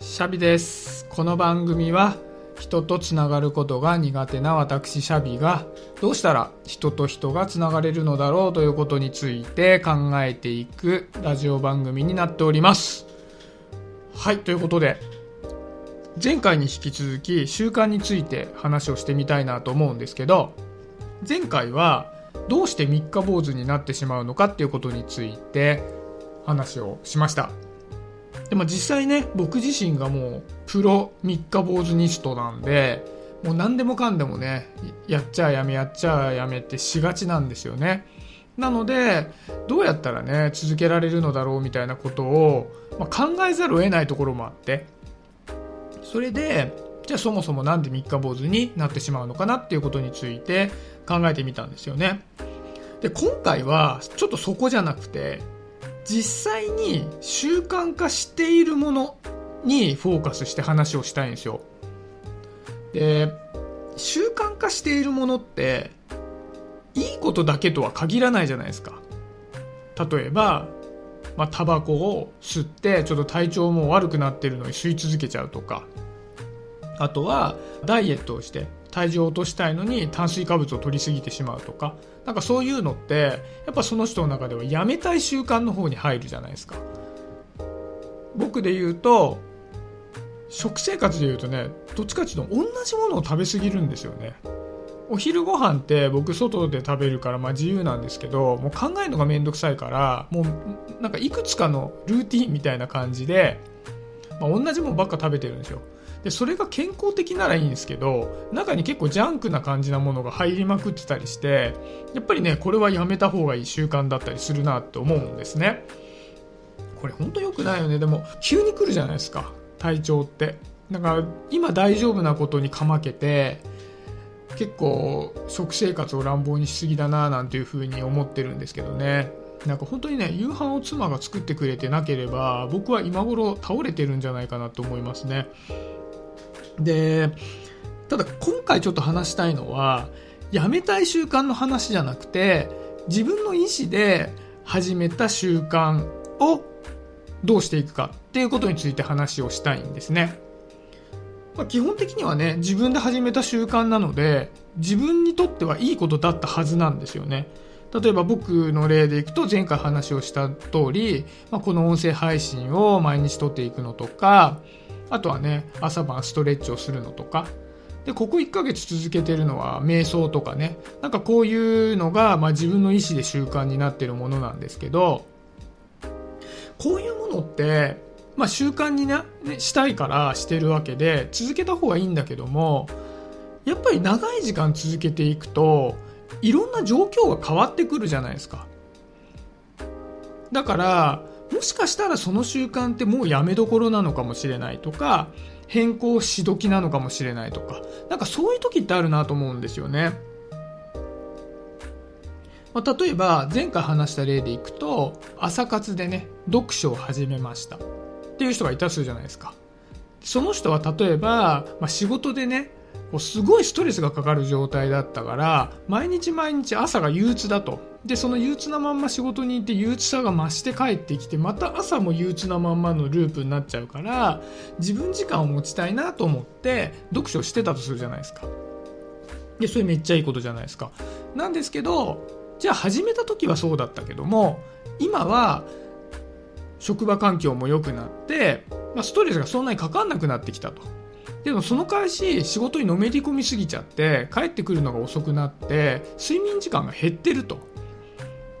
シャビです。この番組は人とつながることが苦手な私シャビがどうしたら人と人がつながれるのだろうということについて考えていくラジオ番組になっております。はいということで前回に引き続き習慣について話をしてみたいなと思うんですけど前回はどうして三日坊主になってしまうのかっていうことについて話をしました。でも実際ね僕自身がもうプロ三日坊主ニストなんでもう何でもかんでもねやっちゃやめやっちゃやめってしがちなんですよね。なのでどうやったらね続けられるのだろうみたいなことを、まあ、考えざるを得ないところもあってそれでじゃあそもそも何で三日坊主になってしまうのかなっていうことについて考えてみたんですよね。で今回はちょっとそこじゃなくて実際に習慣化しているものにフォーカスして話をしたいんですよ。で習慣化しているものっていいことだけとは限らないじゃないですか。例えばまあ、タバコを吸ってちょっと体調も悪くなってるのに吸い続けちゃうとか。あとはダイエットをして体重を落としたいのに炭水化物を取りすぎてしまうとか。なんかそういうのってやっぱその人の中ではやめたい習慣の方に入るじゃないですか。僕で言うと食生活で言うとねどっちかっていうと同じものを食べ過ぎるんですよね。お昼ご飯って僕外で食べるからまあ自由なんですけどもう考えるのがめんどくさいからもうなんかいくつかのルーティンみたいな感じで、まあ、同じものばっか食べてるんですよ。でそれが健康的ならいいんですけど中に結構ジャンクな感じなものが入りまくってたりしてやっぱりねこれはやめた方がいい習慣だったりするなって思うんですね。これ本当良くないよね。でも急に来るじゃないですか。体調って。だから今大丈夫なことにかまけて結構食生活を乱暴にしすぎだななんていうふうに思ってるんですけどね。なんか本当にね夕飯を妻が作ってくれてなければ僕は今頃倒れてるんじゃないかなと思いますね。でただ今回ちょっと話したいのはやめたい習慣の話じゃなくて自分の意思で始めた習慣をどうしていくかっていうことについて話をしたいんですね。まあ、基本的にはね自分で始めた習慣なので自分にとってはいいことだったはずなんですよね例えば僕の例でいくと前回話をした通り、まあ、この音声配信を毎日撮っていくのとかあとはね朝晩ストレッチをするのとか。でここ1ヶ月続けてるのは瞑想とかね。なんかこういうのが、まあ、自分の意思で習慣になってるものなんですけど。こういうものってまあ、習慣にな、ね、したいからしてるわけで続けた方がいいんだけどもやっぱり長い時間続けていくといろんな状況が変わってくるじゃないですか。だからもしかしたらその習慣ってもうやめどころなのかもしれないとか変更し時なのかもしれないとかなんかそういう時ってあるなと思うんですよねまあ、例えば前回話した例でいくと朝活でね読書を始めましたっていう人がいたするじゃないですか。その人は例えば、まあ、仕事でね、すごいストレスがかかる状態だったから、毎日毎日朝が憂鬱だと。で、その憂鬱なまんま仕事に行って憂鬱さが増して帰ってきて、また朝も憂鬱なまんまのループになっちゃうから、自分時間を持ちたいなと思って読書してたとするじゃないですか。で、それめっちゃいいことじゃないですか。なんですけど、じゃあ始めた時はそうだったけども、今は職場環境も良くなって、まあ、ストレスがそんなにかかんなくなってきたと。でもその返し仕事にのめり込みすぎちゃって帰ってくるのが遅くなって睡眠時間が減ってると。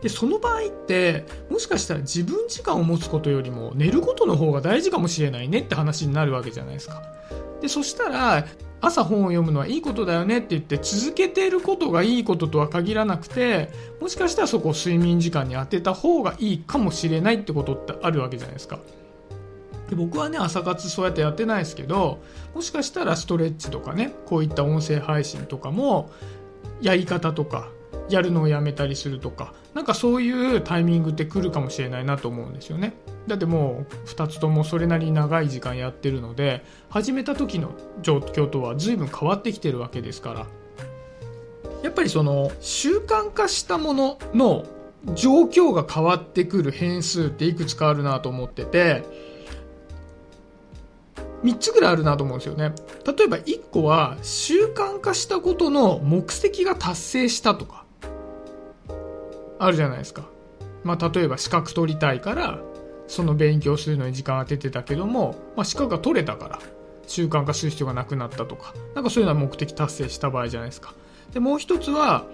でその場合ってもしかしたら自分時間を持つことよりも寝ることの方が大事かもしれないねって話になるわけじゃないですか。でそしたら朝本を読むのはいいことだよねって言って続けてることがいいこととは限らなくてもしかしたらそこを睡眠時間に当てた方がいいかもしれないってことってあるわけじゃないですかで僕はね朝活そうやってやってないですけどもしかしたらストレッチとかねこういった音声配信とかもやり方とかやるのをやめたりするとかなんかそういうタイミングって来るかもしれないなと思うんですよねだってもう2つともそれなりに長い時間やってるので始めた時の状況とは随分変わってきてるわけですからやっぱりその習慣化したものの状況が変わってくる変数っていくつかあるなと思ってて3つぐらいあるなと思うんですよね。例えば1個は習慣化したことの目的が達成したとか、あるじゃないですか。まあ、例えば資格取りたいから、その勉強するのに時間当ててたけども、まあ、資格が取れたから、習慣化する必要がなくなったとか、なんかそういうのは目的達成した場合じゃないですか。で、もう一つは、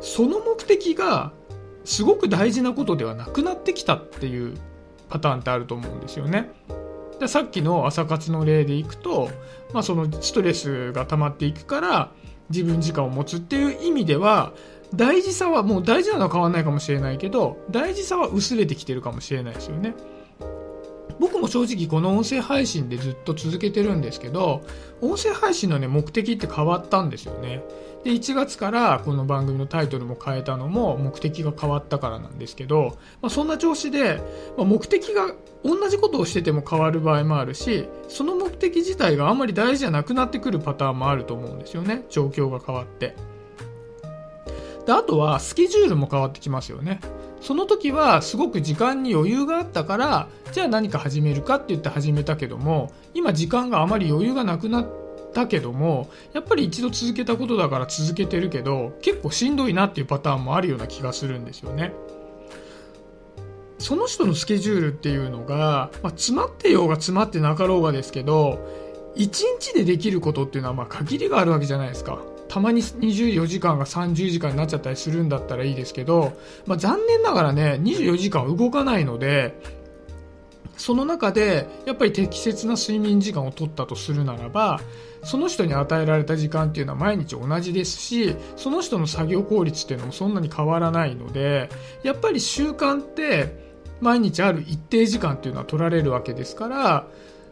その目的がすごく大事なことではなくなってきたっていうパターンってあると思うんですよね。でさっきの朝活の例でいくと、まあ、そのストレスが溜まっていくから自分時間を持つっていう意味では大事さはもう大事なのは変わらないかもしれないけど大事さは薄れてきてるかもしれないですよね。僕も正直この音声配信でずっと続けてるんですけど音声配信のね目的って変わったんですよね。で1月からこの番組のタイトルも変えたのも目的が変わったからなんですけど、まあ、そんな調子で、まあ、目的が同じことをしてても変わる場合もあるしその目的自体があんまり大事じゃなくなってくるパターンもあると思うんですよね。状況が変わって。であとはスケジュールも変わってきますよねその時はすごく時間に余裕があったからじゃあ何か始めるかって言って始めたけども今時間があまり余裕がなくなったけどもやっぱり一度続けたことだから続けてるけど結構しんどいなっていうパターンもあるような気がするんですよね。その人のスケジュールっていうのが、まあ、詰まってようが詰まってなかろうがですけど1日でできることっていうのはまあ限りがあるわけじゃないですか。たまに24時間が30時間になっちゃったりするんだったらいいですけど、まあ、残念ながらね、24時間動かないので、その中でやっぱり適切な睡眠時間を取ったとするならば、その人に与えられた時間っていうのは毎日同じですし、その人の作業効率っていうのもそんなに変わらないので、やっぱり習慣って毎日ある一定時間っていうのは取られるわけですから、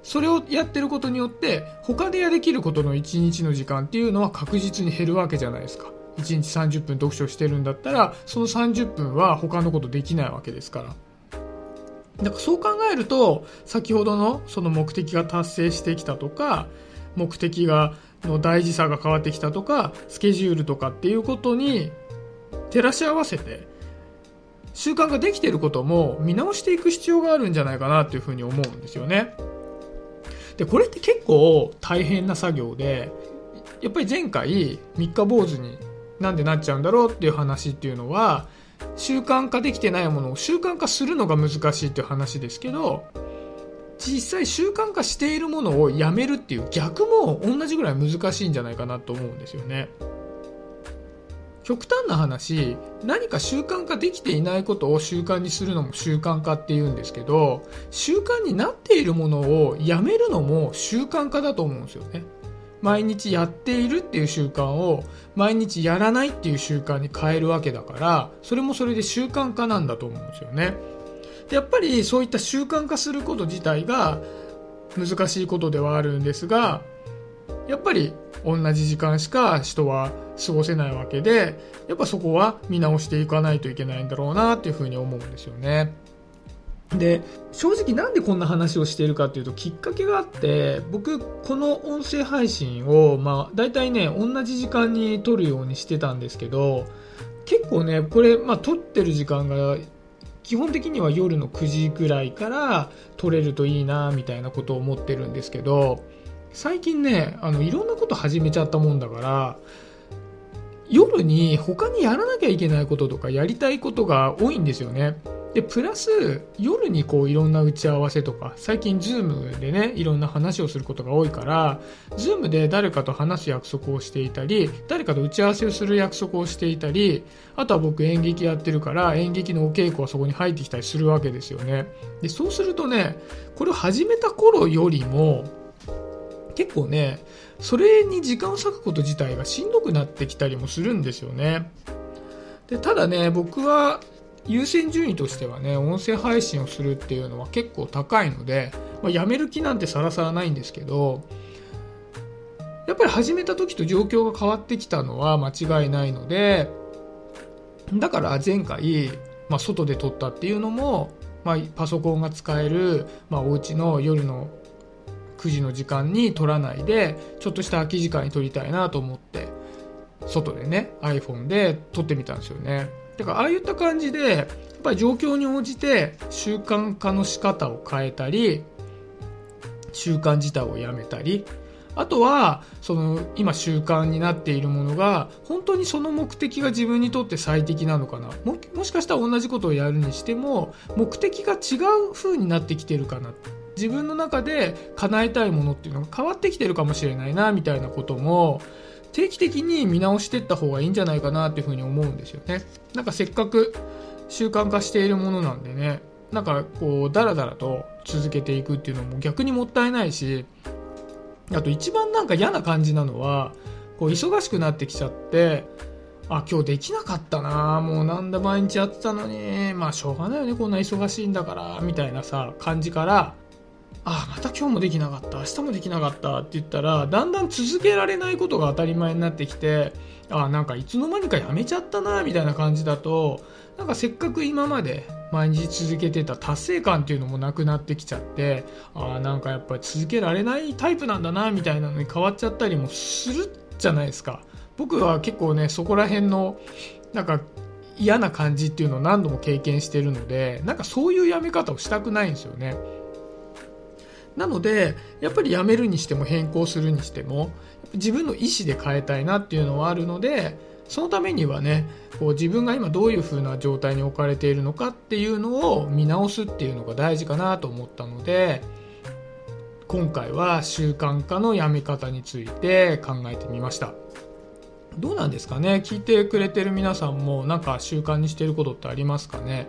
それをやってることによって他でやできることの1日の時間っていうのは確実に減るわけじゃないですか1日30分読書してるんだったらその30分は他のことできないわけですからだからそう考えると先ほどのその目的が達成してきたとか目的がの大事さが変わってきたとかスケジュールとかっていうことに照らし合わせて習慣ができていることも見直していく必要があるんじゃないかなっていうふうに思うんですよね。で、これって結構大変な作業で、やっぱり前回三日坊主になんでなっちゃうんだろうっていう話っていうのは、習慣化できてないものを習慣化するのが難しいっていう話ですけど、実際習慣化しているものをやめるっていう逆も同じぐらい難しいんじゃないかなと思うんですよね。極端な話何か習慣化できていないことを習慣にするのも習慣化っていうんですけど習慣になっているものをやめるのも習慣化だと思うんですよね。毎日やっているっていう習慣を毎日やらないっていう習慣に変えるわけだからそれもそれで習慣化なんだと思うんですよね。でやっぱりそういった習慣化すること自体が難しいことではあるんですがやっぱり同じ時間しか人は過ごせないわけで、やっぱそこは見直していかないといけないんだろうなっていうふうに思うんですよね。で、正直なんでこんな話をしているかっていうと、きっかけがあって、僕、この音声配信を、まあ、大体ね、同じ時間に撮るようにしてたんですけど、結構ね、これ、まあ、撮ってる時間が、基本的には夜の9時ぐらいから撮れるといいな、みたいなことを思ってるんですけど、最近ね、あの、いろんなこと始めちゃったもんだから、夜に他にやらなきゃいけないこととかやりたいことが多いんですよね。で、プラス、夜にこういろんな打ち合わせとか、最近ズームでね、いろんな話をすることが多いから、ズームで誰かと話す約束をしていたり、誰かと打ち合わせをする約束をしていたり、あとは僕演劇やってるから、演劇のお稽古はそこに入ってきたりするわけですよね。で、そうするとね、これを始めた頃よりも、結構ね、それに時間を割くこと自体がしんどくなってきたりもするんですよね。で、ただね、僕は優先順位としてはね、音声配信をするっていうのは結構高いので、まあ、やめる気なんてさらさらないんですけど、やっぱり始めた時と状況が変わってきたのは間違いないので、だから前回、まあ、外で撮ったっていうのも、まあ、パソコンが使える、まあ、お家の夜の9時の時間に撮らないでちょっとした空き時間に撮りたいなと思って外でね iPhone で撮ってみたんですよね。だからああいった感じでやっぱり状況に応じて習慣化の仕方を変えたり習慣自体をやめたりあとはその今習慣になっているものが本当にその目的が自分にとって最適なのかな。ももしかしたら同じことをやるにしても目的が違う風になってきてるかな。自分の中で叶えたいものっていうのが変わってきてるかもしれないなみたいなことも定期的に見直していった方がいいんじゃないかなっていうふうに思うんですよね。なんかせっかく習慣化しているものなんでねなんかこうダラダラと続けていくっていうのも逆にもったいないしあと一番なんか嫌な感じなのは、こう忙しくなってきちゃって、あ、今日できなかったなもうなんだ毎日やってたのに、まあしょうがないよね、こんな忙しいんだから、みたいなさ、感じから、あ、また今日もできなかった、明日もできなかった。って言ったら、だんだん続けられないことが当たり前になってきて、あ、なんかいつの間にかやめちゃったなみたいな感じだと、なんかせっかく今まで毎日続けてた達成感っていうのもなくなってきちゃってあなんかやっぱり続けられないタイプなんだなみたいなのに変わっちゃったりもするじゃないですか。僕は結構ねそこら辺のなんか嫌な感じっていうのを何度も経験してるのでなんかそういうやめ方をしたくないんですよね。なのでやっぱりやめるにしても変更するにしても自分の意思で変えたいなっていうのはあるのでそのためにはねこう自分が今どういう風な状態に置かれているのかっていうのを見直すっていうのが大事かなと思ったので今回は習慣化のやめ方について考えてみました。どうなんですかね？聞いてくれてる皆さんもなんか習慣にしてることってありますかね？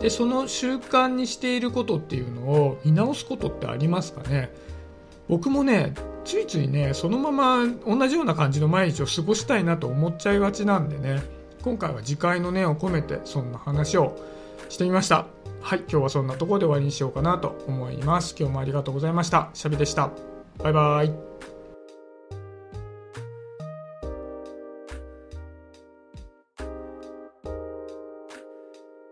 でその習慣にしていることっていうのを見直すことってありますかね？僕もねついついねそのまま同じような感じの毎日を過ごしたいなと思っちゃいがちなんでね今回は次回の念を込めてそんな話をしてみました。はい今日はそんなところで終わりにしようかなと思います。今日もありがとうございました。シャビでした。バイバイ。